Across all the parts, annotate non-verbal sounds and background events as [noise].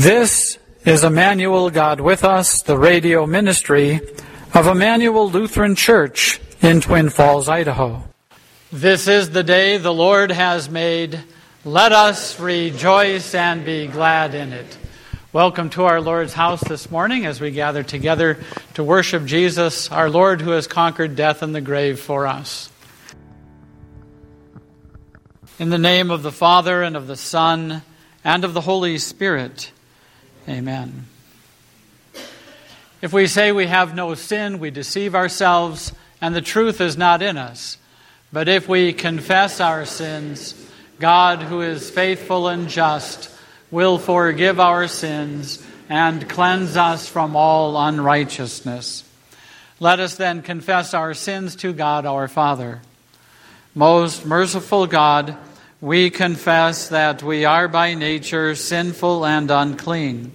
This is Immanuel God with Us, the radio ministry of Immanuel Lutheran Church in Twin Falls, Idaho. This is the day the Lord has made. Let us rejoice and be glad in it. Welcome to our Lord's house this morning as we gather together to worship Jesus, our Lord who has conquered death and the grave for us. In the name of the Father, and of the Son, and of the Holy Spirit. Amen. If we say we have no sin, we deceive ourselves, and the truth is not in us. But if we confess our sins, God, who is faithful and just, will forgive our sins and cleanse us from all unrighteousness. Let us then confess our sins to God our Father. Most merciful God, we confess that we are by nature sinful and unclean.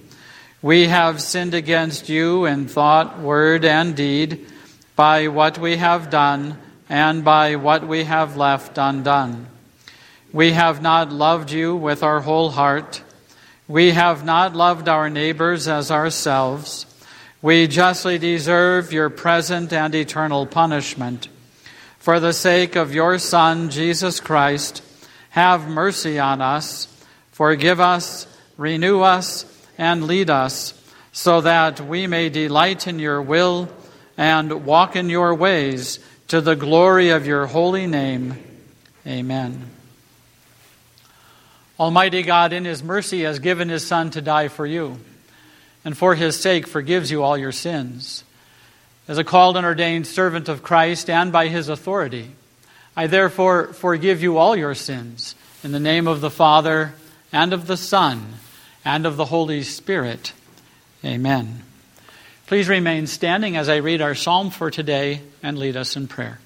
We have sinned against you in thought, word, and deed, by what we have done and by what we have left undone. We have not loved you with our whole heart we have not loved our neighbors as ourselves. We justly deserve your present and eternal punishment. For the sake of your Son, Jesus Christ, have mercy on us, forgive us, renew us, and lead us, so that we may delight in your will and walk in your ways to the glory of your holy name. Amen. Almighty God, in His mercy, has given His Son to die for you, and for His sake forgives you all your sins. As a called and ordained servant of Christ and by His authority, I therefore forgive you all your sins in the name of the Father, and of the Son, and of the Holy Spirit. Amen. Please remain standing as I read our psalm for today and lead us in prayer.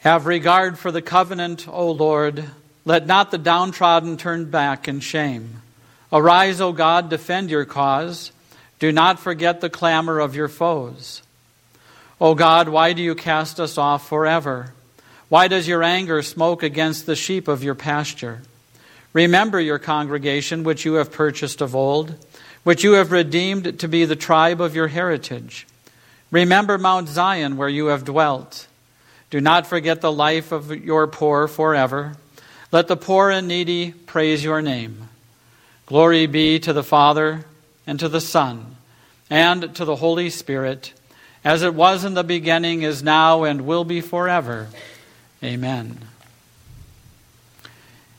Have regard for the covenant, O Lord let not the downtrodden turn back in shame. Arise, O God, defend your cause. Do not forget the clamor of your foes. O God, why do you cast us off forever? Why does your anger smoke against the sheep of your pasture? Remember your congregation, which you have purchased of old, which you have redeemed to be the tribe of your heritage. Remember Mount Zion, where you have dwelt. Do not forget the life of your poor forever let the poor and needy praise your name. Glory be to the Father, and to the Son, and to the Holy Spirit, as it was in the beginning, is now, and will be forever. Amen.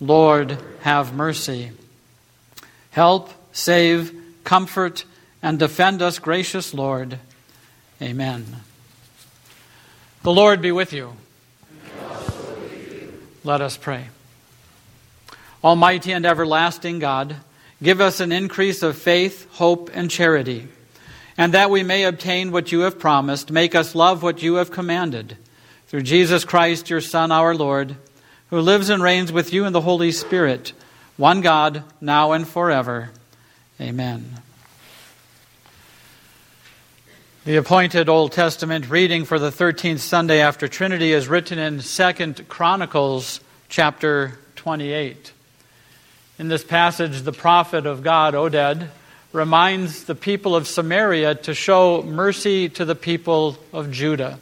Lord, have mercy. Help, save, comfort, and defend us, gracious Lord. Amen. The Lord be with you. With you. Let us pray. Almighty and everlasting God, give us an increase of faith, hope, and charity, and that we may obtain what you have promised, make us love what you have commanded. Through Jesus Christ, your Son, our Lord, who lives and reigns with you in the Holy Spirit, one God, now and forever. Amen. The appointed Old Testament reading for the 13th Sunday after Trinity is written in 2nd Chronicles chapter 28. In this passage, the prophet of God, Oded, reminds the people of Samaria to show mercy to the people of Judah.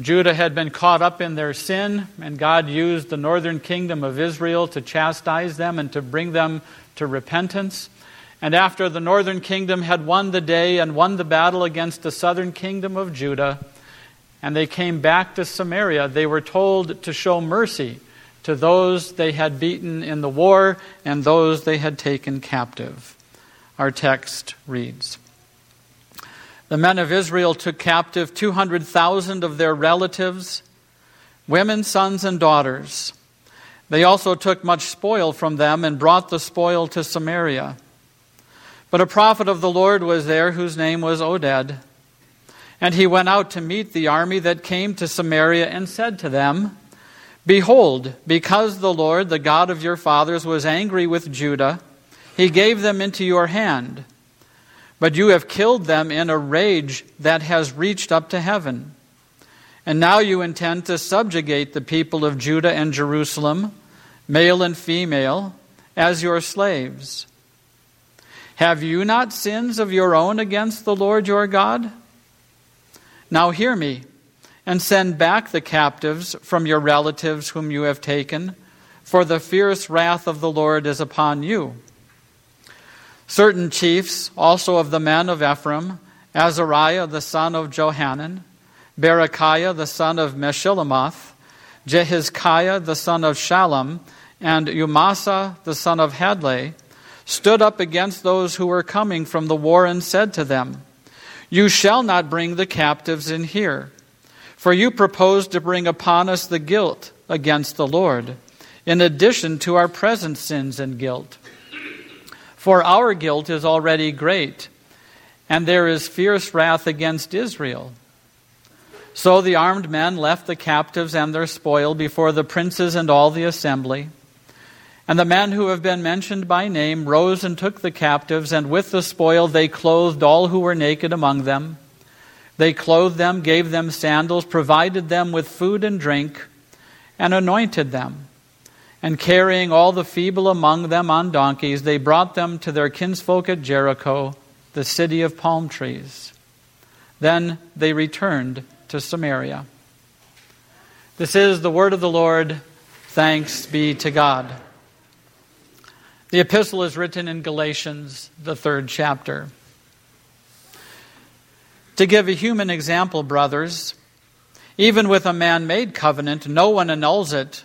Judah had been caught up in their sin, and God used the northern kingdom of Israel to chastise them and to bring them to repentance. And after the northern kingdom had won the day and won the battle against the southern kingdom of Judah, and they came back to Samaria, they were told to show mercy to those they had beaten in the war and those they had taken captive. Our text reads The men of Israel took captive 200,000 of their relatives, women, sons, and daughters. They also took much spoil from them and brought the spoil to Samaria. But a prophet of the Lord was there whose name was Oded. And he went out to meet the army that came to Samaria and said to them, Behold, because the Lord, the God of your fathers, was angry with Judah, he gave them into your hand. But you have killed them in a rage that has reached up to heaven. And now you intend to subjugate the people of Judah and Jerusalem, male and female, as your slaves. Have you not sins of your own against the Lord your God? Now hear me, and send back the captives from your relatives whom you have taken, for the fierce wrath of the Lord is upon you. Certain chiefs, also of the men of Ephraim, Azariah the son of Johanan, Berechiah the son of Meshillemoth, Jehizkiah the son of Shallum, and Amasa the son of Hadlai, stood up against those who were coming from the war and said to them, You shall not bring the captives in here, for you propose to bring upon us the guilt against the Lord, in addition to our present sins and guilt. For our guilt is already great, and there is fierce wrath against Israel. So the armed men left the captives and their spoil before the princes and all the assembly. And the men who have been mentioned by name rose and took the captives, and with the spoil they clothed all who were naked among them. They clothed them, gave them sandals, provided them with food and drink, and anointed them. And carrying all the feeble among them on donkeys, they brought them to their kinsfolk at Jericho, the city of palm trees. Then they returned to Samaria. This is the word of the Lord. Thanks be to God. The epistle is written in Galatians, the third chapter. To give a human example, brothers, even with a man made covenant, no one annuls it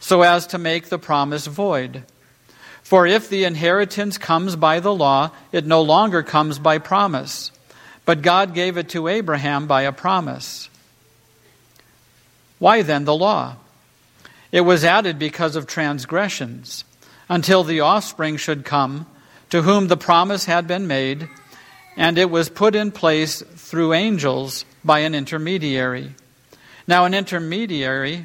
so as to make the promise void. For if the inheritance comes by the law, it no longer comes by promise. But God gave it to Abraham by a promise. Why then the law? It was added because of transgressions until the offspring should come, to whom the promise had been made, and it was put in place through angels by an intermediary. Now, an intermediary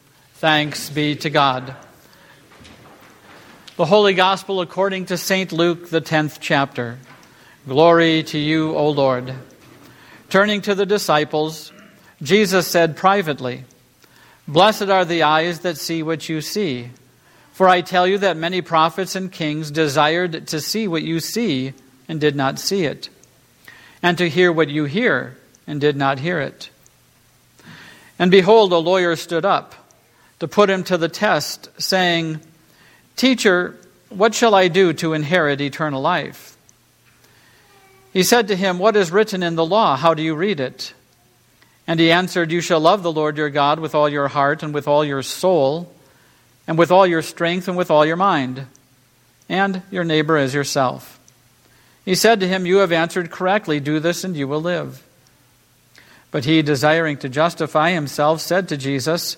Thanks be to God. The Holy Gospel according to St. Luke, the 10th chapter. Glory to you, O Lord. Turning to the disciples, Jesus said privately, Blessed are the eyes that see what you see. For I tell you that many prophets and kings desired to see what you see and did not see it, and to hear what you hear and did not hear it. And behold, a lawyer stood up to put him to the test, saying, Teacher, what shall I do to inherit eternal life? He said to him, What is written in the law? How do you read it? And he answered, You shall love the Lord your God with all your heart and with all your soul and with all your strength and with all your mind, and your neighbor as yourself. He said to him, You have answered correctly. Do this, and you will live. But he, desiring to justify himself, said to Jesus,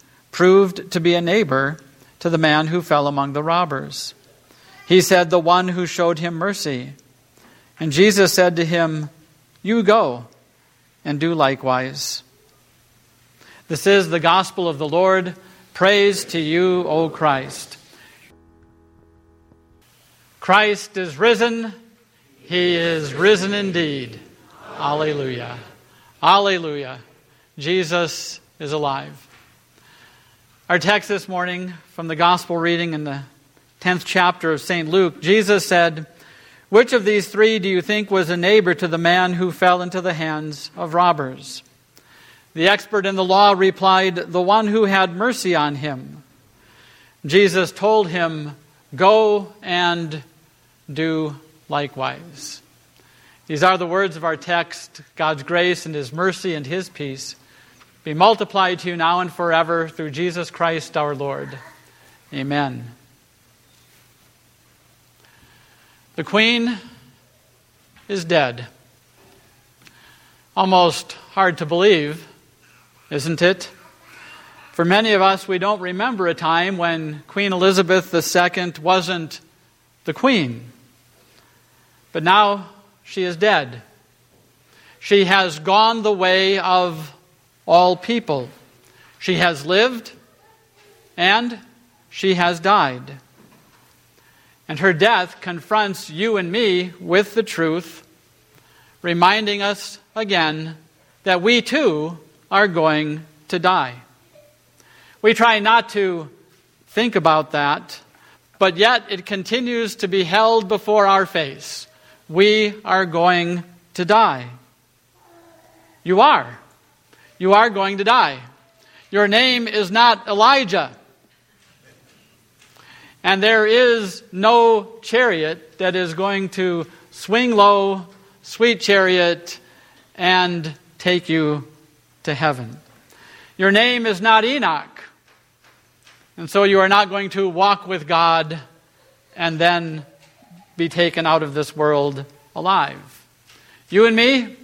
proved to be a neighbor to the man who fell among the robbers? He said, The one who showed him mercy. And Jesus said to him, You go and do likewise. This is the gospel of the Lord. Praise to you, O Christ. Christ is risen. He is risen indeed. Alleluia. Alleluia. Jesus is alive. Our text this morning from the gospel reading in the 10th chapter of St. Luke, Jesus said, Which of these three do you think was a neighbor to the man who fell into the hands of robbers? The expert in the law replied, The one who had mercy on him. Jesus told him, Go and do likewise. These are the words of our text God's grace and His mercy and His peace be multiplied to you now and forever through Jesus Christ our Lord. Amen. The Queen is dead. Almost hard to believe, isn't it? For many of us, we don't remember a time when Queen Elizabeth II wasn't the Queen. But now she is dead. She has gone the way of all people. She has lived and she has died. And her death confronts you and me with the truth, reminding us again that we too are going to die. We try not to think about that, but yet it continues to be held before our face we are going to die. You are. You are going to die. Your name is not Elijah. And there is no chariot that is going to swing low, sweet chariot, and take you to heaven. Your name is not Enoch. And so you are not going to walk with God and then be taken out of this world alive. You and me,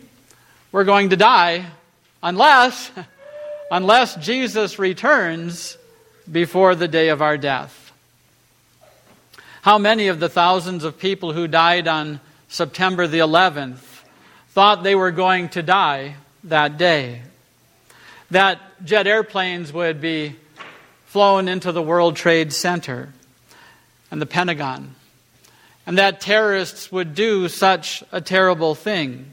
we're going to die unless [laughs] unless Jesus returns before the day of our death. How many of the thousands of people who died on September the 11th thought they were going to die that day? That jet airplanes would be flown into the World Trade Center and the Pentagon and that terrorists would do such a terrible thing.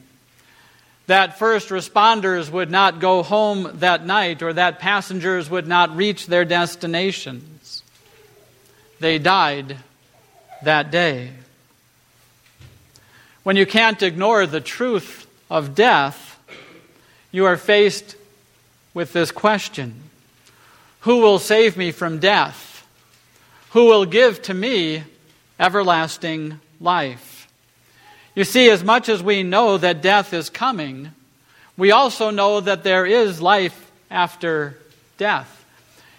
That first responders would not go home that night or that passengers would not reach their destinations. They died that day. When you can't ignore the truth of death, you are faced with this question Who will save me from death? Who will give to me everlasting life. You see, as much as we know that death is coming, we also know that there is life after death.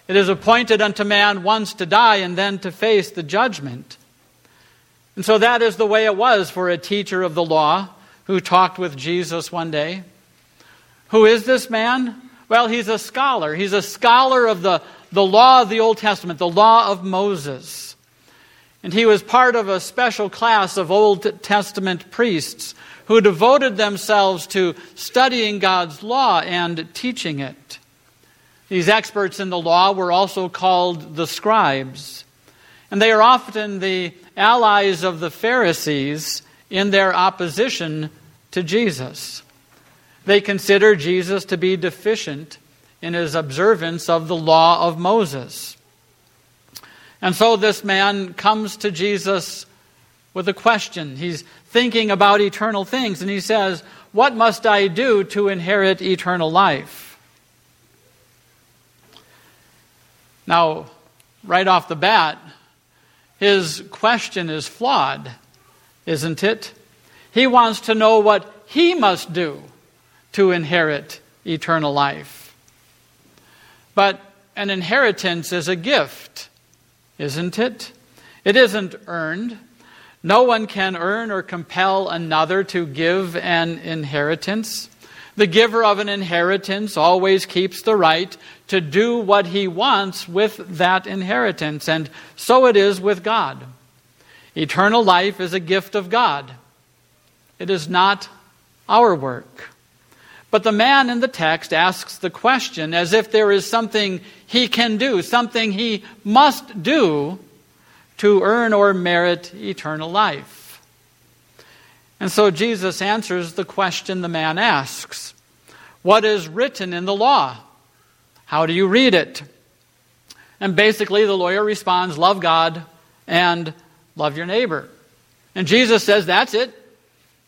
It is appointed unto man once to die and then to face the judgment. And so that is the way it was for a teacher of the law who talked with Jesus one day. Who is this man? Well, he's a scholar. He's a scholar of the, the law of the Old Testament, the law of Moses. And he was part of a special class of Old Testament priests who devoted themselves to studying God's law and teaching it. These experts in the law were also called the scribes. And they are often the allies of the Pharisees in their opposition to Jesus. They consider Jesus to be deficient in his observance of the law of Moses. And so this man comes to Jesus with a question. He's thinking about eternal things, and he says, What must I do to inherit eternal life? Now, right off the bat, his question is flawed, isn't it? He wants to know what he must do to inherit eternal life. But an inheritance is a gift, isn't it? It isn't earned. No one can earn or compel another to give an inheritance. The giver of an inheritance always keeps the right to do what he wants with that inheritance, and so it is with God. Eternal life is a gift of God, it is not our work. But the man in the text asks the question as if there is something he can do, something he must do to earn or merit eternal life. And so Jesus answers the question the man asks What is written in the law? How do you read it? And basically, the lawyer responds, Love God and love your neighbor. And Jesus says, That's it.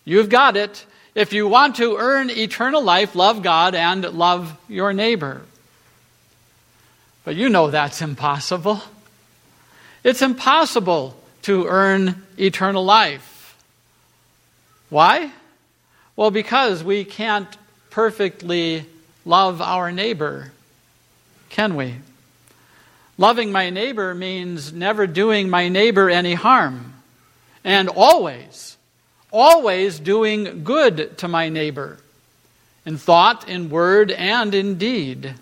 You've got it. If you want to earn eternal life, love God and love your neighbor. But you know that's impossible. It's impossible to earn eternal life. Why? Well, because we can't perfectly love our neighbor, can we? Loving my neighbor means never doing my neighbor any harm, and always, always doing good to my neighbor, in thought, in word, and in deed.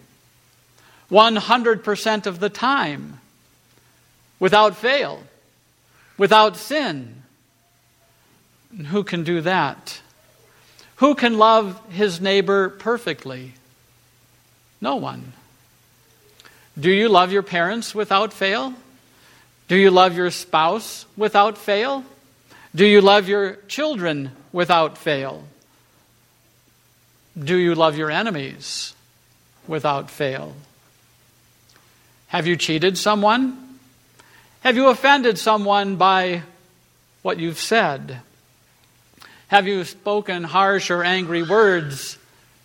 100% of the time without fail, without sin. And who can do that? Who can love his neighbor perfectly? No one. Do you love your parents without fail? Do you love your spouse without fail? Do you love your children without fail? Do you love your enemies without fail? Have you cheated someone? Have you offended someone by what you've said? Have you spoken harsh or angry words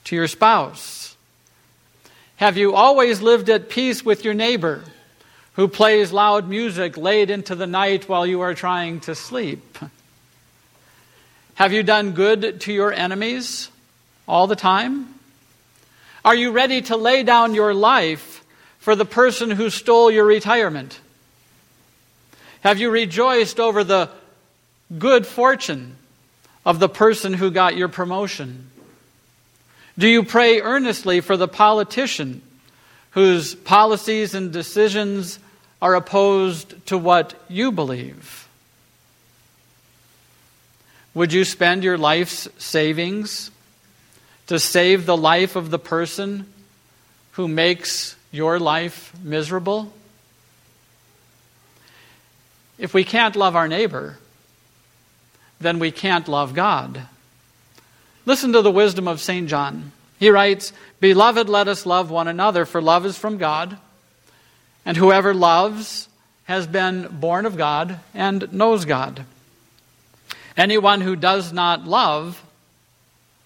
to your spouse? Have you always lived at peace with your neighbor who plays loud music late into the night while you are trying to sleep? Have you done good to your enemies all the time? Are you ready to lay down your life for the person who stole your retirement? Have you rejoiced over the good fortune of the person who got your promotion? Do you pray earnestly for the politician whose policies and decisions are opposed to what you believe? Would you spend your life's savings to save the life of the person who makes your life miserable? If we can't love our neighbor, then we can't love God. Listen to the wisdom of St. John. He writes, Beloved, let us love one another, for love is from God. And whoever loves has been born of God and knows God. Anyone who does not love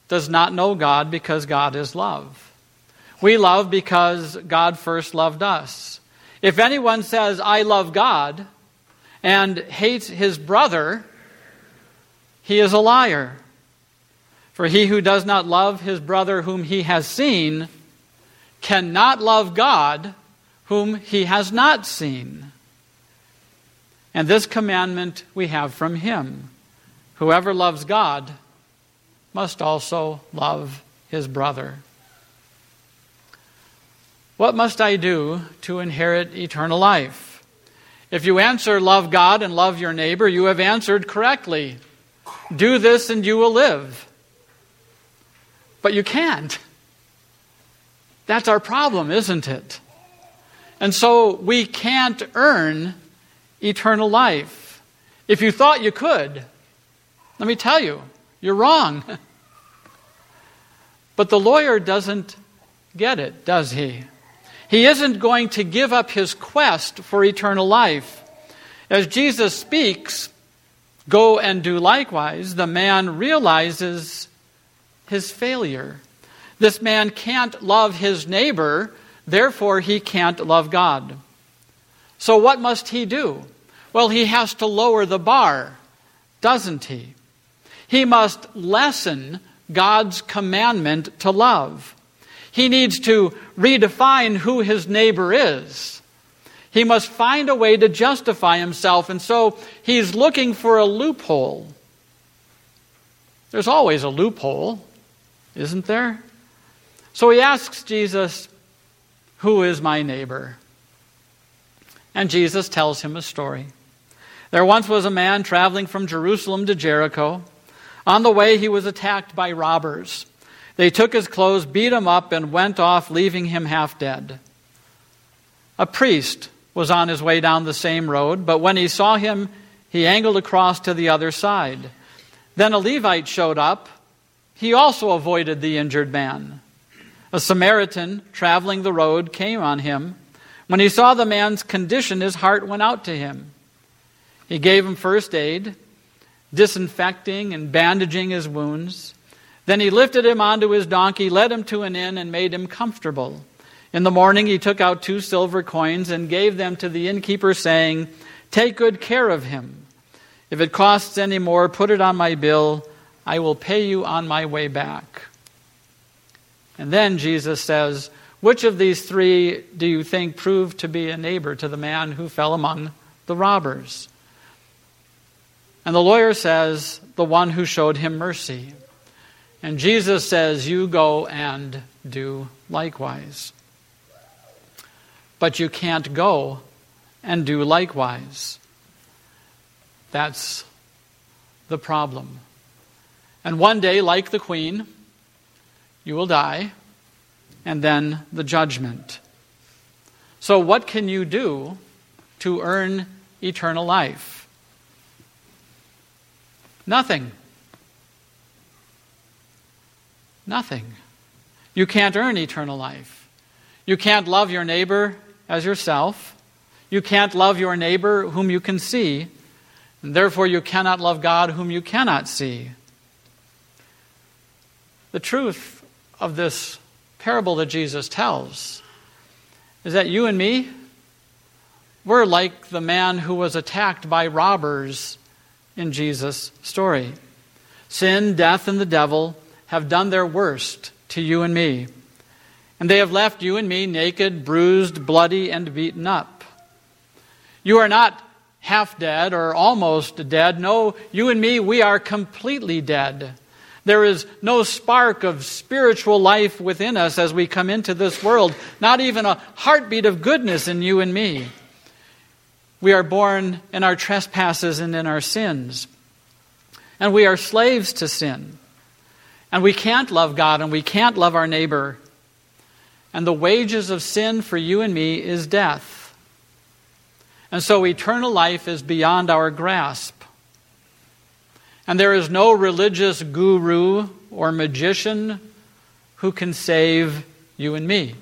does not know God because God is love. We love because God first loved us. If anyone says, I love God, and hates his brother, he is a liar. For he who does not love his brother whom he has seen cannot love God whom he has not seen. And this commandment we have from him whoever loves God must also love his brother. What must I do to inherit eternal life? If you answer, love God and love your neighbor, you have answered correctly. Do this and you will live. But you can't. That's our problem, isn't it? And so we can't earn eternal life. If you thought you could, let me tell you, you're wrong. [laughs] but the lawyer doesn't get it, does he? He isn't going to give up his quest for eternal life. As Jesus speaks, go and do likewise, the man realizes his failure. This man can't love his neighbor, therefore, he can't love God. So, what must he do? Well, he has to lower the bar, doesn't he? He must lessen God's commandment to love. He needs to redefine who his neighbor is. He must find a way to justify himself, and so he's looking for a loophole. There's always a loophole, isn't there? So he asks Jesus, Who is my neighbor? And Jesus tells him a story. There once was a man traveling from Jerusalem to Jericho. On the way, he was attacked by robbers. They took his clothes, beat him up, and went off, leaving him half dead. A priest was on his way down the same road, but when he saw him, he angled across to the other side. Then a Levite showed up. He also avoided the injured man. A Samaritan traveling the road came on him. When he saw the man's condition, his heart went out to him. He gave him first aid, disinfecting and bandaging his wounds. Then he lifted him onto his donkey, led him to an inn, and made him comfortable. In the morning he took out two silver coins and gave them to the innkeeper, saying, Take good care of him. If it costs any more, put it on my bill. I will pay you on my way back. And then Jesus says, Which of these three do you think proved to be a neighbor to the man who fell among the robbers? And the lawyer says, The one who showed him mercy. And Jesus says, You go and do likewise. But you can't go and do likewise. That's the problem. And one day, like the queen, you will die, and then the judgment. So, what can you do to earn eternal life? Nothing. Nothing. You can't earn eternal life. You can't love your neighbor as yourself. You can't love your neighbor whom you can see. And therefore, you cannot love God whom you cannot see. The truth of this parable that Jesus tells is that you and me, we're like the man who was attacked by robbers in Jesus' story. Sin, death, and the devil have done their worst to you and me. And they have left you and me naked, bruised, bloody, and beaten up. You are not half dead or almost dead. No, you and me, we are completely dead. There is no spark of spiritual life within us as we come into this world, not even a heartbeat of goodness in you and me. We are born in our trespasses and in our sins. And we are slaves to sin. And we can't love God and we can't love our neighbor. And the wages of sin for you and me is death. And so eternal life is beyond our grasp. And there is no religious guru or magician who can save you and me.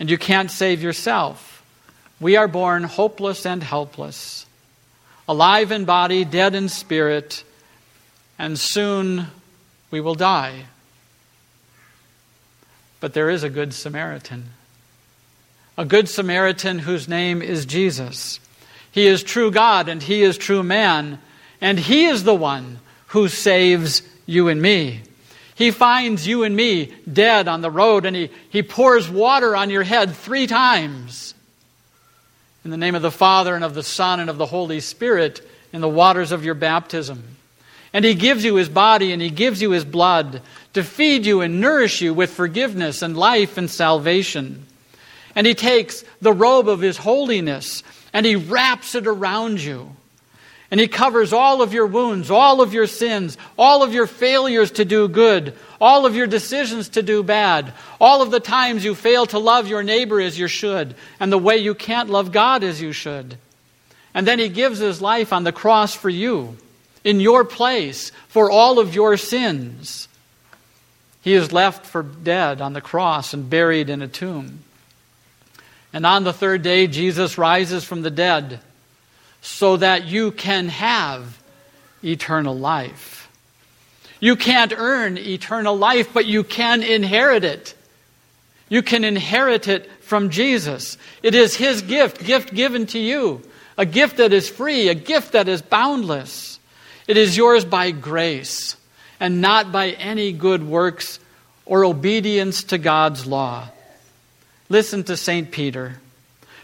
And you can't save yourself. We are born hopeless and helpless, alive in body, dead in spirit, and soon we will die. But there is a good Samaritan. A good Samaritan whose name is Jesus. He is true God and he is true man, and he is the one who saves you and me. He finds you and me dead on the road and he, he pours water on your head three times. In the name of the Father and of the Son and of the Holy Spirit, in the waters of your baptism. And He gives you His body and He gives you His blood to feed you and nourish you with forgiveness and life and salvation. And He takes the robe of His holiness and He wraps it around you. And He covers all of your wounds, all of your sins, all of your failures to do good, all of your decisions to do bad, all of the times you fail to love your neighbor as you should, and the way you can't love God as you should. And then He gives His life on the cross for you in your place for all of your sins. He is left for dead on the cross and buried in a tomb. And on the third day, Jesus rises from the dead so that you can have eternal life. You can't earn eternal life, but you can inherit it. You can inherit it from Jesus. It is His gift, gift given to you, a gift that is free, a gift that is boundless. It is yours by grace and not by any good works or obedience to God's law. Listen to St. Peter.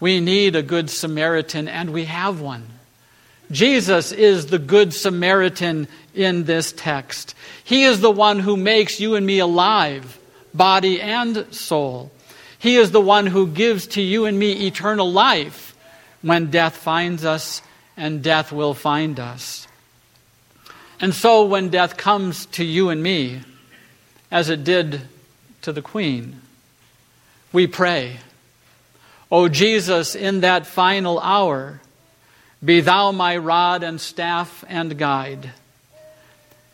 We need a good Samaritan, and we have one. Jesus is the good Samaritan in this text. He is the one who makes you and me alive, body and soul. He is the one who gives to you and me eternal life when death finds us, and death will find us. And so, when death comes to you and me, as it did to the queen, we pray, O Jesus, in that final hour, be thou my rod and staff and guide,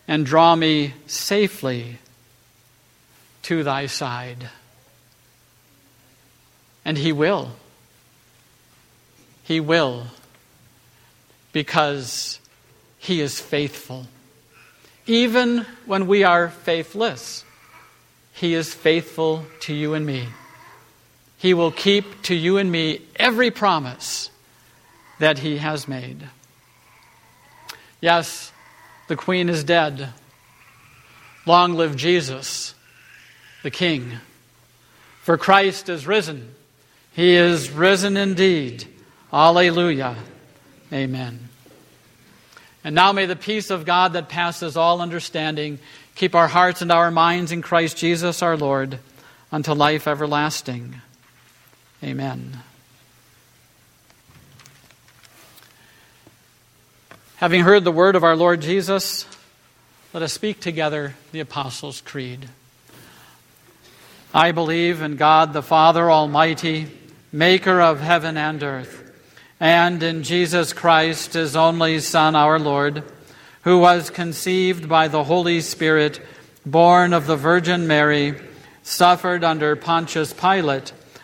and draw me safely to thy side. And he will. He will, because he is faithful. Even when we are faithless, he is faithful to you and me. He will keep to you and me every promise that He has made. Yes, the Queen is dead. Long live Jesus, the King. For Christ is risen. He is risen indeed. Alleluia. Amen. And now may the peace of God that passes all understanding keep our hearts and our minds in Christ Jesus our Lord unto life everlasting. Amen. Having heard the word of our Lord Jesus, let us speak together the Apostles' Creed. I believe in God the Father Almighty, maker of heaven and earth, and in Jesus Christ, his only Son, our Lord, who was conceived by the Holy Spirit, born of the Virgin Mary, suffered under Pontius Pilate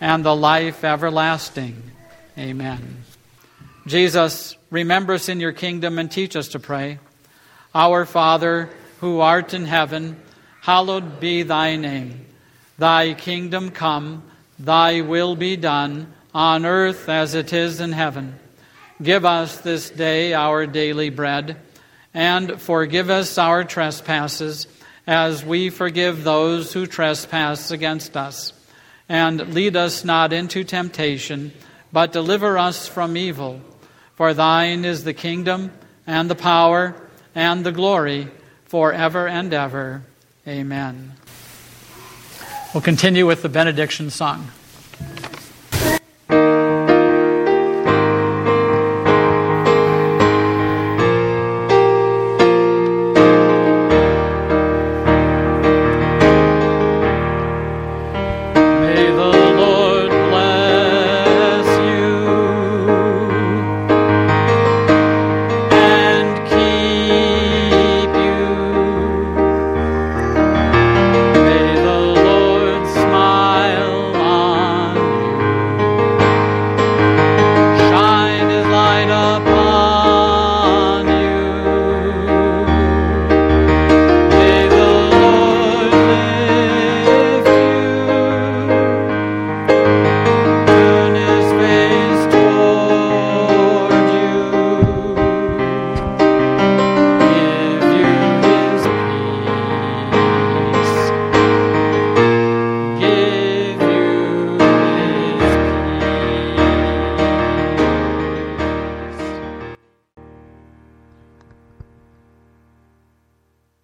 and the life everlasting. Amen. Jesus, remember us in your kingdom and teach us to pray. Our Father, who art in heaven, hallowed be thy name. Thy kingdom come, thy will be done, on earth as it is in heaven. Give us this day our daily bread, and forgive us our trespasses, as we forgive those who trespass against us and lead us not into temptation, but deliver us from evil. For thine is the kingdom, and the power, and the glory, forever and ever. Amen. We'll continue with the benediction song.